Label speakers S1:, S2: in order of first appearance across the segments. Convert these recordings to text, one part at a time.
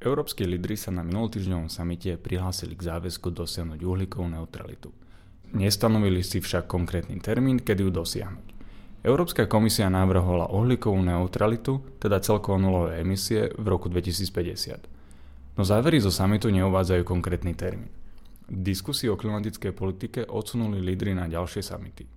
S1: Európski lídry sa na minulotýždňovom samite prihlásili k záväzku dosiahnuť uhlíkovú neutralitu. Nestanovili si však konkrétny termín, kedy ju dosiahnuť. Európska komisia navrhovala uhlíkovú neutralitu, teda celkovo nulové emisie v roku 2050. No závery zo samitu neuvádzajú konkrétny termín. Diskusii o klimatickej politike odsunuli lídry na ďalšie samity.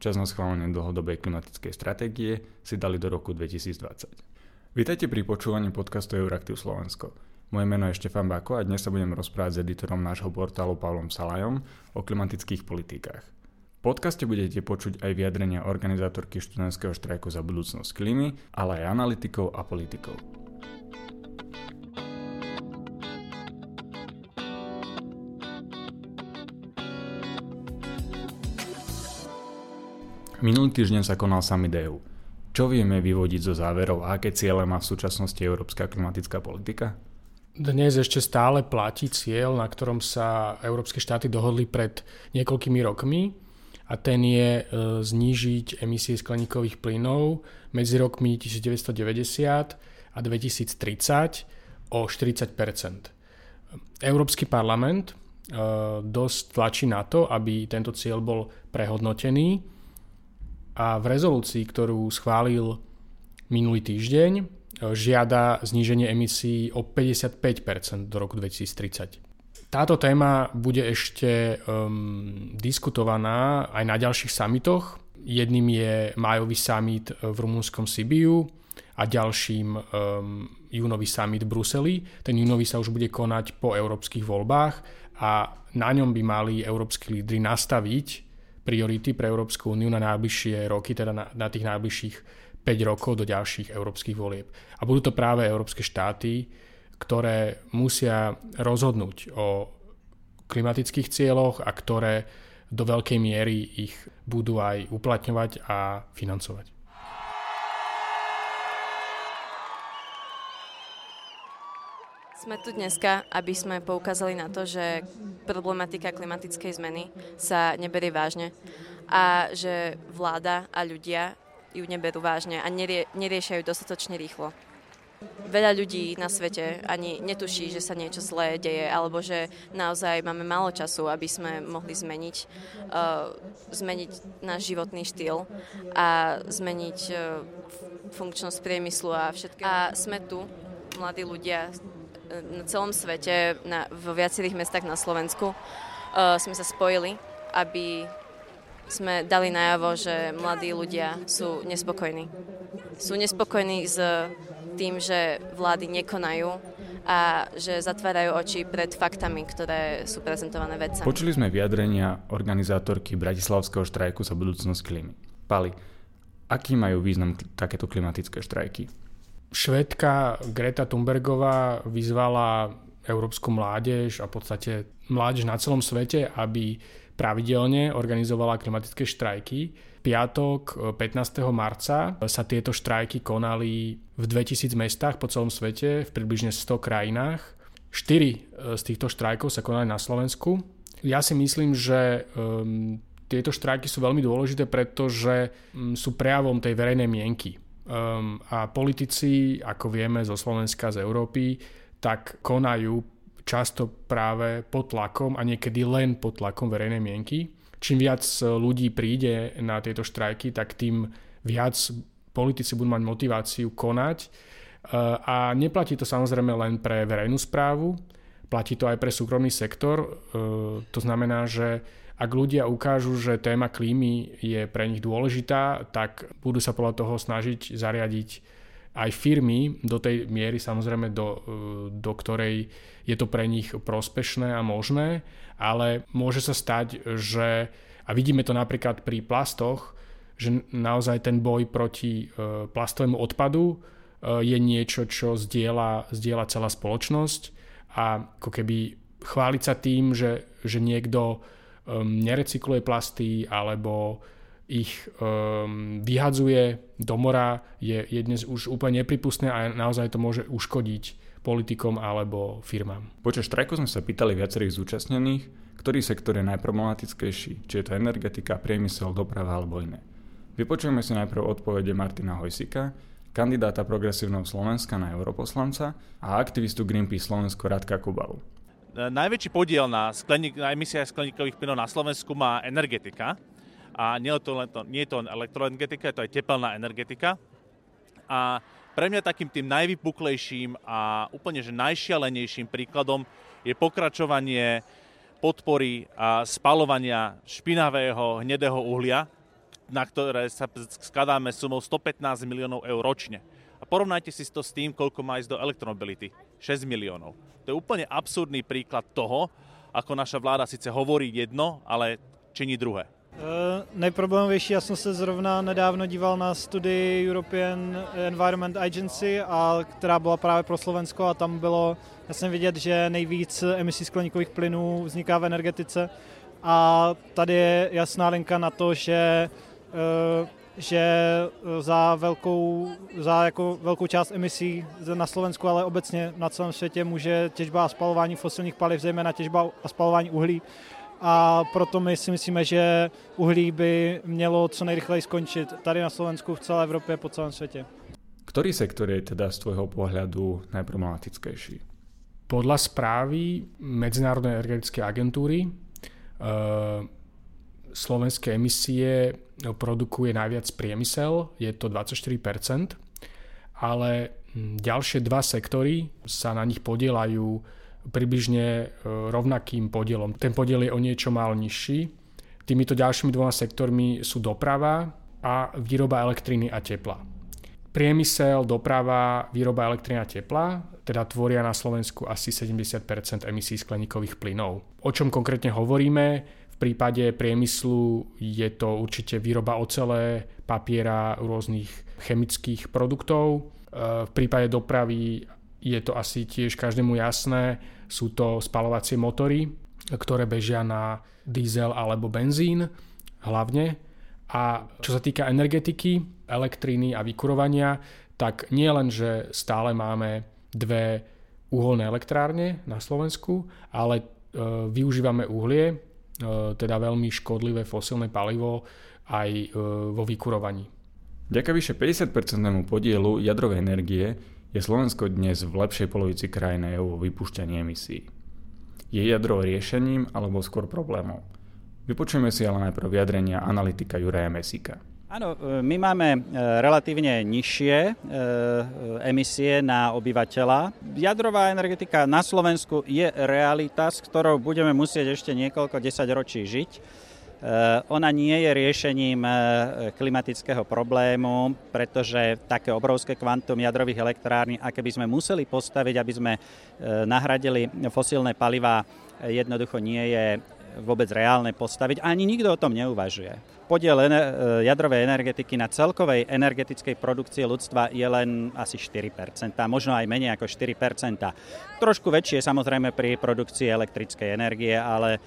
S1: Čas na schválenie dlhodobej klimatickej stratégie si dali do roku 2020. Vítajte pri počúvaní podcastu Euraktiv Slovensko. Moje meno je Štefan Bako a dnes sa budem rozprávať s editorom nášho portálu Pavlom Salajom o klimatických politikách. V podcaste budete počuť aj vyjadrenia organizátorky študentského štrajku za budúcnosť klímy, ale aj analytikov a politikov. Minulý týždeň sa konal summit EU. Čo vieme vyvodiť zo záverov a aké ciele má v súčasnosti európska klimatická politika?
S2: Dnes ešte stále platí cieľ, na ktorom sa európske štáty dohodli pred niekoľkými rokmi a ten je e, znížiť emisie skleníkových plynov medzi rokmi 1990 a 2030 o 40% Európsky parlament e, dosť tlačí na to, aby tento cieľ bol prehodnotený a v rezolúcii, ktorú schválil minulý týždeň, žiada zníženie emisí o 55% do roku 2030. Táto téma bude ešte um, diskutovaná aj na ďalších samitoch. Jedným je májový summit v rumúnskom Sibiu a ďalším um, júnový summit v Bruseli. Ten júnový sa už bude konať po európskych voľbách a na ňom by mali európsky lídry nastaviť priority pre Európsku úniu na najbližšie roky, teda na, na tých najbližších 5 rokov do ďalších európskych volieb. A budú to práve európske štáty, ktoré musia rozhodnúť o klimatických cieľoch a ktoré do veľkej miery ich budú aj uplatňovať a financovať.
S3: Sme tu dneska, aby sme poukázali na to, že problematika klimatickej zmeny sa neberie vážne a že vláda a ľudia ju neberú vážne a nerie, neriešia ju dostatočne rýchlo. Veľa ľudí na svete ani netuší, že sa niečo zlé deje, alebo že naozaj máme málo času, aby sme mohli zmeniť, uh, zmeniť náš životný štýl a zmeniť uh, funkčnosť priemyslu a všetko. A sme tu, mladí ľudia, na celom svete, na, vo viacerých mestách na Slovensku uh, sme sa spojili, aby sme dali najavo, že mladí ľudia sú nespokojní. Sú nespokojní s tým, že vlády nekonajú a že zatvárajú oči pred faktami, ktoré sú prezentované vedcami.
S1: Počuli sme vyjadrenia organizátorky Bratislavského štrajku za budúcnosť klímy. Pali, aký majú význam takéto klimatické štrajky?
S2: Švedka Greta Thunbergová vyzvala európsku mládež a v podstate mládež na celom svete, aby pravidelne organizovala klimatické štrajky. Piatok 15. marca sa tieto štrajky konali v 2000 mestách po celom svete, v približne 100 krajinách. Štyri z týchto štrajkov sa konali na Slovensku. Ja si myslím, že um, tieto štrajky sú veľmi dôležité, pretože um, sú prejavom tej verejnej mienky Um, a politici, ako vieme zo Slovenska, z Európy, tak konajú často práve pod tlakom a niekedy len pod tlakom verejnej mienky. Čím viac ľudí príde na tieto štrajky, tak tým viac politici budú mať motiváciu konať. Uh, a neplatí to samozrejme len pre verejnú správu, platí to aj pre súkromný sektor. Uh, to znamená, že ak ľudia ukážu, že téma klímy je pre nich dôležitá, tak budú sa podľa toho snažiť zariadiť aj firmy do tej miery samozrejme, do, do ktorej je to pre nich prospešné a možné, ale môže sa stať, že, a vidíme to napríklad pri plastoch, že naozaj ten boj proti e, plastovému odpadu e, je niečo, čo zdieľa, zdieľa celá spoločnosť a ako keby chváliť sa tým, že, že niekto nerecykluje plasty alebo ich um, vyhadzuje do mora, je, je dnes už úplne nepripustné a naozaj to môže uškodiť politikom alebo firmám.
S1: Počas štrajku sme sa pýtali viacerých zúčastnených, ktorý sektor je najproblematickejší, či je to energetika, priemysel, doprava alebo iné. Vypočujeme si najprv odpovede Martina Hojsika, kandidáta progresívneho Slovenska na europoslanca a aktivistu Greenpeace Slovensko Radka Kubalu.
S4: Najväčší podiel na, skleník, na emisiách skleníkových plynov na Slovensku má energetika. A nie to, len to, nie je to elektroenergetika, je to aj tepelná energetika. A pre mňa takým tým najvypuklejším a úplne že najšialenejším príkladom je pokračovanie podpory a spalovania špinavého hnedého uhlia, na ktoré sa skladáme sumou 115 miliónov eur ročne. A porovnajte si to s tým, koľko má ísť do elektromobility. 6 miliónov. To je úplne absurdný príklad toho, ako naša vláda síce hovorí jedno, ale činí druhé.
S5: Uh, nejproblémovější, já jsem se zrovna nedávno díval na studii European Environment Agency, a, která byla právě pro Slovensko a tam bylo jasně vidět, že nejvíc emisí skleníkových plynů vzniká v energetice. A tady je jasná linka na to, že uh, že za velkou, za jako velkou část emisí na Slovensku, ale obecně na celém světě může těžba a spalování fosilních paliv, zejména těžba a spalování uhlí, a proto my si myslíme, že uhlí by mělo co nejrychleji skončit tady na Slovensku, v celé Evropě, po celém světě.
S1: Ktorý sektor je teda z tvojho pohľadu najproblematickejší?
S2: Podľa správy Medzinárodnej energetickej agentúry e, slovenské emisie produkuje najviac priemysel, je to 24%, ale ďalšie dva sektory sa na nich podielajú približne e, rovnakým podielom. Ten podiel je o niečo mal nižší. Týmito ďalšími dvoma sektormi sú doprava a výroba elektriny a tepla. Priemysel, doprava, výroba elektriny a tepla teda tvoria na Slovensku asi 70% emisí skleníkových plynov. O čom konkrétne hovoríme? V prípade priemyslu je to určite výroba ocele, papiera, rôznych chemických produktov. E, v prípade dopravy je to asi tiež každému jasné, sú to spalovacie motory, ktoré bežia na diesel alebo benzín hlavne. A čo sa týka energetiky, elektriny a vykurovania, tak nie len, že stále máme dve uholné elektrárne na Slovensku, ale e, využívame uhlie, e, teda veľmi škodlivé fosilné palivo aj e, vo vykurovaní.
S1: Vďaka vyše 50% podielu jadrovej energie je Slovensko dnes v lepšej polovici krajiny EU vo vypúšťaní emisí. Je jadro riešením alebo skôr problémov? Vypočujeme si ale najprv vyjadrenia analytika Juraja Mesika.
S6: Áno, e, my máme e, relatívne nižšie e, emisie na obyvateľa. Jadrová energetika na Slovensku je realita, s ktorou budeme musieť ešte niekoľko desaťročí žiť. Eh, ona nie je riešením eh, klimatického problému, pretože také obrovské kvantum jadrových elektrární, aké by sme museli postaviť, aby sme eh, nahradili fosílne paliva, jednoducho nie je vôbec reálne postaviť. Ani nikto o tom neuvažuje. Podiel jadrovej energetiky na celkovej energetickej produkcii ľudstva je len asi 4%, možno aj menej ako 4%. Trošku väčšie samozrejme pri produkcii elektrickej energie, ale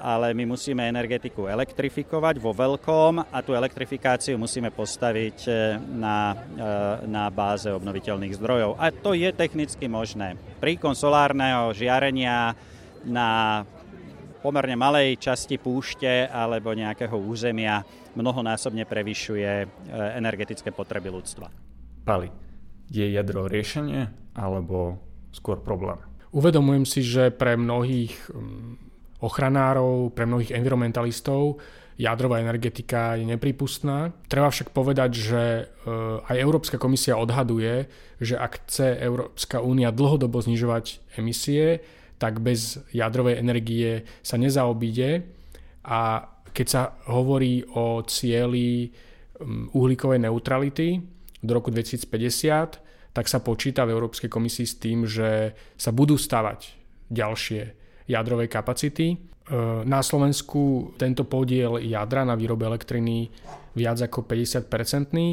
S6: ale my musíme energetiku elektrifikovať vo veľkom a tú elektrifikáciu musíme postaviť eh, na, eh, na báze obnoviteľných zdrojov. A to je technicky možné. Príkon solárneho žiarenia na pomerne malej časti púšte alebo nejakého územia mnohonásobne prevyšuje energetické potreby ľudstva.
S1: Pali, je jadro riešenie alebo skôr problém?
S2: Uvedomujem si, že pre mnohých mm, ochranárov, pre mnohých environmentalistov jadrová energetika je nepripustná. Treba však povedať, že eh, aj Európska komisia odhaduje, že ak chce Európska únia dlhodobo znižovať emisie, tak bez jadrovej energie sa nezaobíde a keď sa hovorí o cieli uhlíkovej neutrality do roku 2050, tak sa počíta v Európskej komisii s tým, že sa budú stavať ďalšie jadrovej kapacity. E, na Slovensku tento podiel jadra na výrobe elektriny viac ako 50-percentný.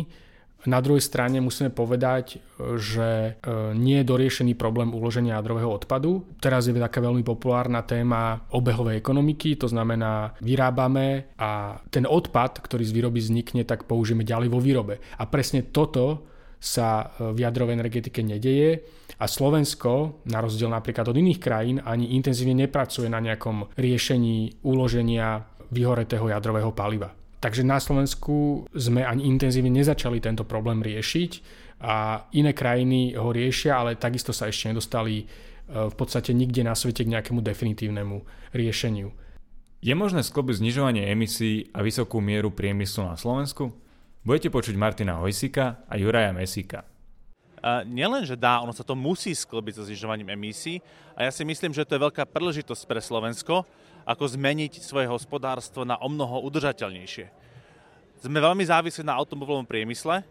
S2: Na druhej strane musíme povedať, že e, nie je doriešený problém uloženia jadrového odpadu. Teraz je taká veľmi populárna téma obehovej ekonomiky, to znamená vyrábame a ten odpad, ktorý z výroby vznikne, tak použijeme ďalej vo výrobe. A presne toto sa e, v jadrovej energetike nedeje a Slovensko, na rozdiel napríklad od iných krajín, ani intenzívne nepracuje na nejakom riešení uloženia vyhoretého jadrového paliva. Takže na Slovensku sme ani intenzívne nezačali tento problém riešiť a iné krajiny ho riešia, ale takisto sa ešte nedostali e, v podstate nikde na svete k nejakému definitívnemu riešeniu.
S1: Je možné sklobiť znižovanie emisí a vysokú mieru priemyslu na Slovensku? Budete počuť Martina Hojsika a Juraja Mesika.
S4: Nielen, že dá, ono sa to musí sklobiť so znižovaním emisí a ja si myslím, že to je veľká príležitosť pre Slovensko, ako zmeniť svoje hospodárstvo na o mnoho udržateľnejšie. Sme veľmi závislí na automobilovom priemysle,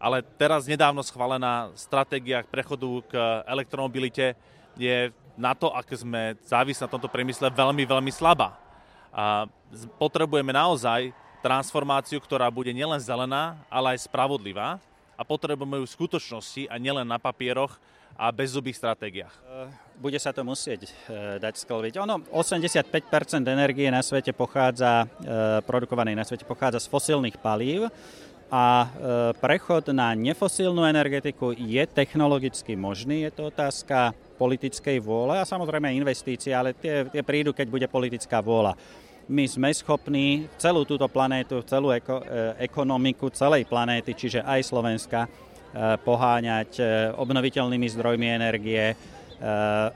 S4: ale teraz nedávno schválená stratégia prechodu k elektromobilite je na to, aké sme závislí na tomto priemysle, veľmi, veľmi slabá. A potrebujeme naozaj transformáciu, ktorá bude nielen zelená, ale aj spravodlivá a potrebujeme ju v skutočnosti a nielen na papieroch a bez zubých stratégiách.
S6: Bude sa to musieť e, dať sklbiť. Ono, 85% energie na svete pochádza, e, produkovanej na svete pochádza z fosílnych palív a e, prechod na nefosílnu energetiku je technologicky možný. Je to otázka politickej vôle a samozrejme investície, ale tie, tie prídu, keď bude politická vôľa. My sme schopní celú túto planétu, celú eko, e, ekonomiku celej planéty, čiže aj Slovenska, e, poháňať e, obnoviteľnými zdrojmi energie,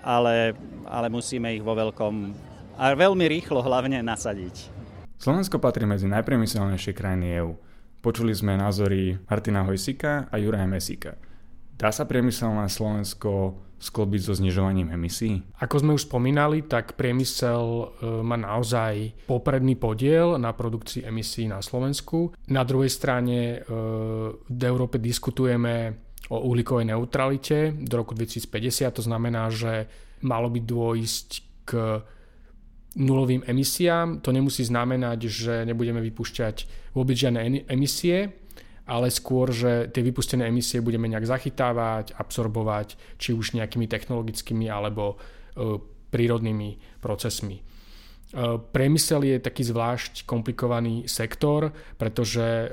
S6: ale, ale musíme ich vo veľkom a veľmi rýchlo hlavne nasadiť.
S1: Slovensko patrí medzi najpriemyselnejšie krajiny EÚ. Počuli sme názory Martina Hojsika a Juraja Mesika. Dá sa priemyselné Slovensko sklobiť so znižovaním emisí?
S2: Ako sme už spomínali, tak priemysel e, má naozaj popredný podiel na produkcii emisí na Slovensku. Na druhej strane e, v Európe diskutujeme o uhlíkovej neutralite do roku 2050. To znamená, že malo by dôjsť k nulovým emisiám. To nemusí znamenať, že nebudeme vypúšťať vôbec žiadne emisie, ale skôr, že tie vypustené emisie budeme nejak zachytávať, absorbovať, či už nejakými technologickými alebo e, prírodnými procesmi. E, priemysel je taký zvlášť komplikovaný sektor, pretože e,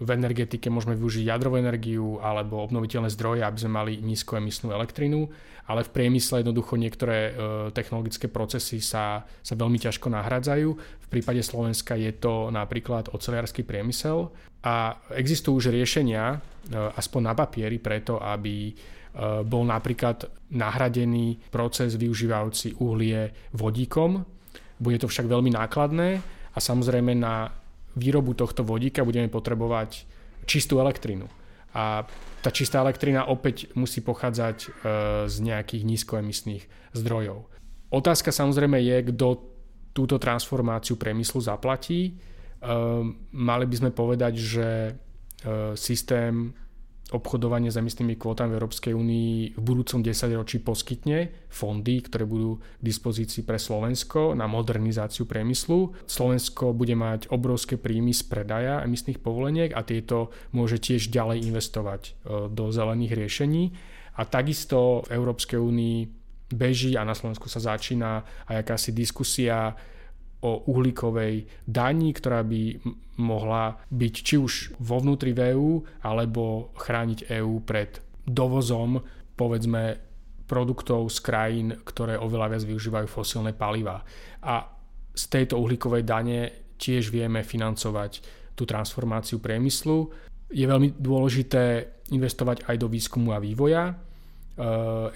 S2: v energetike môžeme využiť jadrovú energiu alebo obnoviteľné zdroje, aby sme mali nízkoemisnú elektrinu, ale v priemysle jednoducho niektoré technologické procesy sa, sa veľmi ťažko nahradzajú. V prípade Slovenska je to napríklad oceliarský priemysel, a existujú už riešenia, e, aspoň na papieri, preto, aby e, bol napríklad nahradený proces využívajúci uhlie vodíkom. Bude to však veľmi nákladné a samozrejme na výrobu tohto vodíka budeme potrebovať čistú elektrinu. A tá čistá elektrina opäť musí pochádzať e, z nejakých nízkoemisných zdrojov. Otázka samozrejme je, kto túto transformáciu priemyslu zaplatí Ehm, mali by sme povedať, že ehm, systém obchodovania s emisnými kvótami v Európskej únii v budúcom desaťročí poskytne fondy, ktoré budú k dispozícii pre Slovensko na modernizáciu priemyslu. Slovensko bude mať obrovské príjmy z predaja emisných povoleniek a tieto môže tiež ďalej investovať ehm, do zelených riešení. A takisto v Európskej únii beží a na Slovensku sa začína aj akási diskusia o uhlíkovej daní, ktorá by mohla byť či už vo vnútri VÚ alebo chrániť EÚ pred dovozom povedzme produktov z krajín, ktoré oveľa viac využívajú fosílne paliva. A z tejto uhlíkovej dane tiež vieme financovať tú transformáciu priemyslu. Je veľmi dôležité investovať aj do výskumu a vývoja,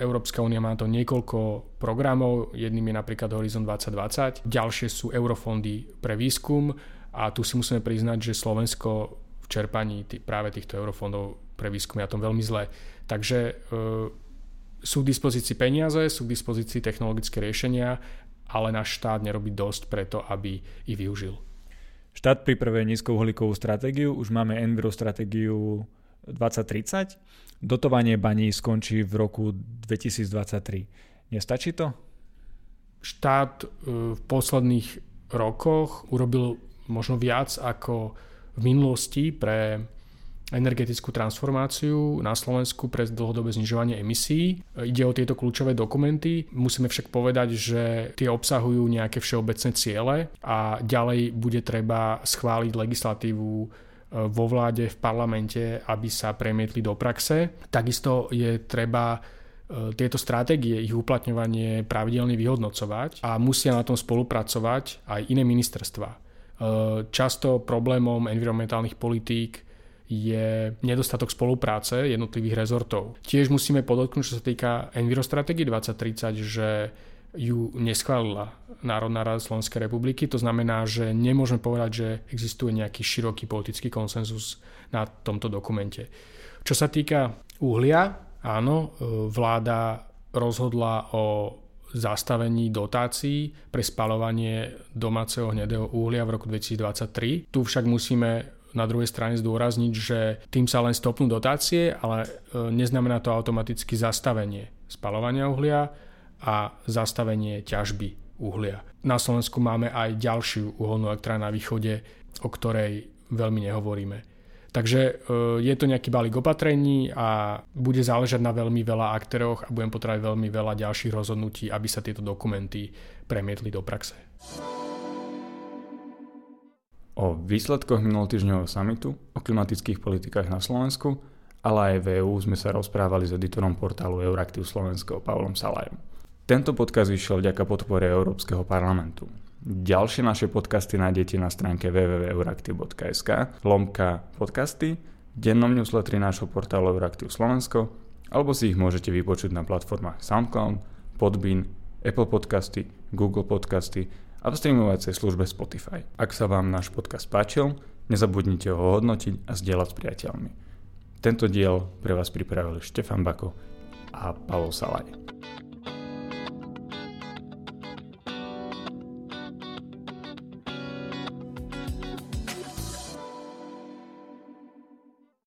S2: Európska únia má to niekoľko programov, jedným je napríklad Horizon 2020, ďalšie sú eurofondy pre výskum a tu si musíme priznať, že Slovensko v čerpaní tý, práve týchto eurofondov pre výskum je na tom veľmi zle. Takže e, sú k dispozícii peniaze, sú k dispozícii technologické riešenia, ale náš štát nerobí dosť preto, aby ich využil.
S1: Štát pripravuje nízkouhlíkovú stratégiu, už máme Enviro stratégiu 2030 dotovanie baní skončí v roku 2023. Nestačí to?
S2: Štát e, v posledných rokoch urobil možno viac ako v minulosti pre energetickú transformáciu na Slovensku pre dlhodobé znižovanie emisí. Ide o tieto kľúčové dokumenty. Musíme však povedať, že tie obsahujú nejaké všeobecné ciele a ďalej bude treba schváliť legislatívu vo vláde, v parlamente, aby sa premietli do praxe. Takisto je treba e, tieto stratégie, ich uplatňovanie pravidelne vyhodnocovať a musia na tom spolupracovať aj iné ministerstva. často problémom environmentálnych politík je nedostatok spolupráce jednotlivých rezortov. Tiež musíme podotknúť, čo sa týka Envirostratégie 2030, že ju neschválila Národná rada Slovenskej republiky. To znamená, že nemôžeme povedať, že existuje nejaký široký politický konsenzus na tomto dokumente. Čo sa týka uhlia, áno, vláda rozhodla o zastavení dotácií pre spalovanie domáceho hnedého uhlia v roku 2023. Tu však musíme na druhej strane zdôrazniť, že tým sa len stopnú dotácie, ale e, neznamená to automaticky zastavenie spalovania uhlia a zastavenie ťažby uhlia. Na Slovensku máme aj ďalšiu uholnú elektrárnu na východe, o ktorej veľmi nehovoríme. Takže e, je to nejaký balík opatrení a bude záležať na veľmi veľa aktéroch a budem potrebovať veľmi veľa ďalších rozhodnutí, aby sa tieto dokumenty premietli do praxe.
S1: O výsledkoch minulotýždňového samitu, o klimatických politikách na Slovensku, ale aj v EU sme sa rozprávali s editorom portálu Euraktiv Slovensko Pavlom Salajom. Tento podcast vyšiel vďaka podpore Európskeho parlamentu. Ďalšie naše podcasty nájdete na stránke www.euraktiv.sk lomka podcasty, dennom newsletteri nášho portálu Euraktiv Slovensko alebo si ich môžete vypočuť na platformách SoundCloud, Podbean, Apple Podcasty, Google Podcasty a v streamovacej službe Spotify. Ak sa vám náš podcast páčil, nezabudnite ho hodnotiť a zdieľať s priateľmi. Tento diel pre vás pripravili Štefan Bako a Pavol Salaj.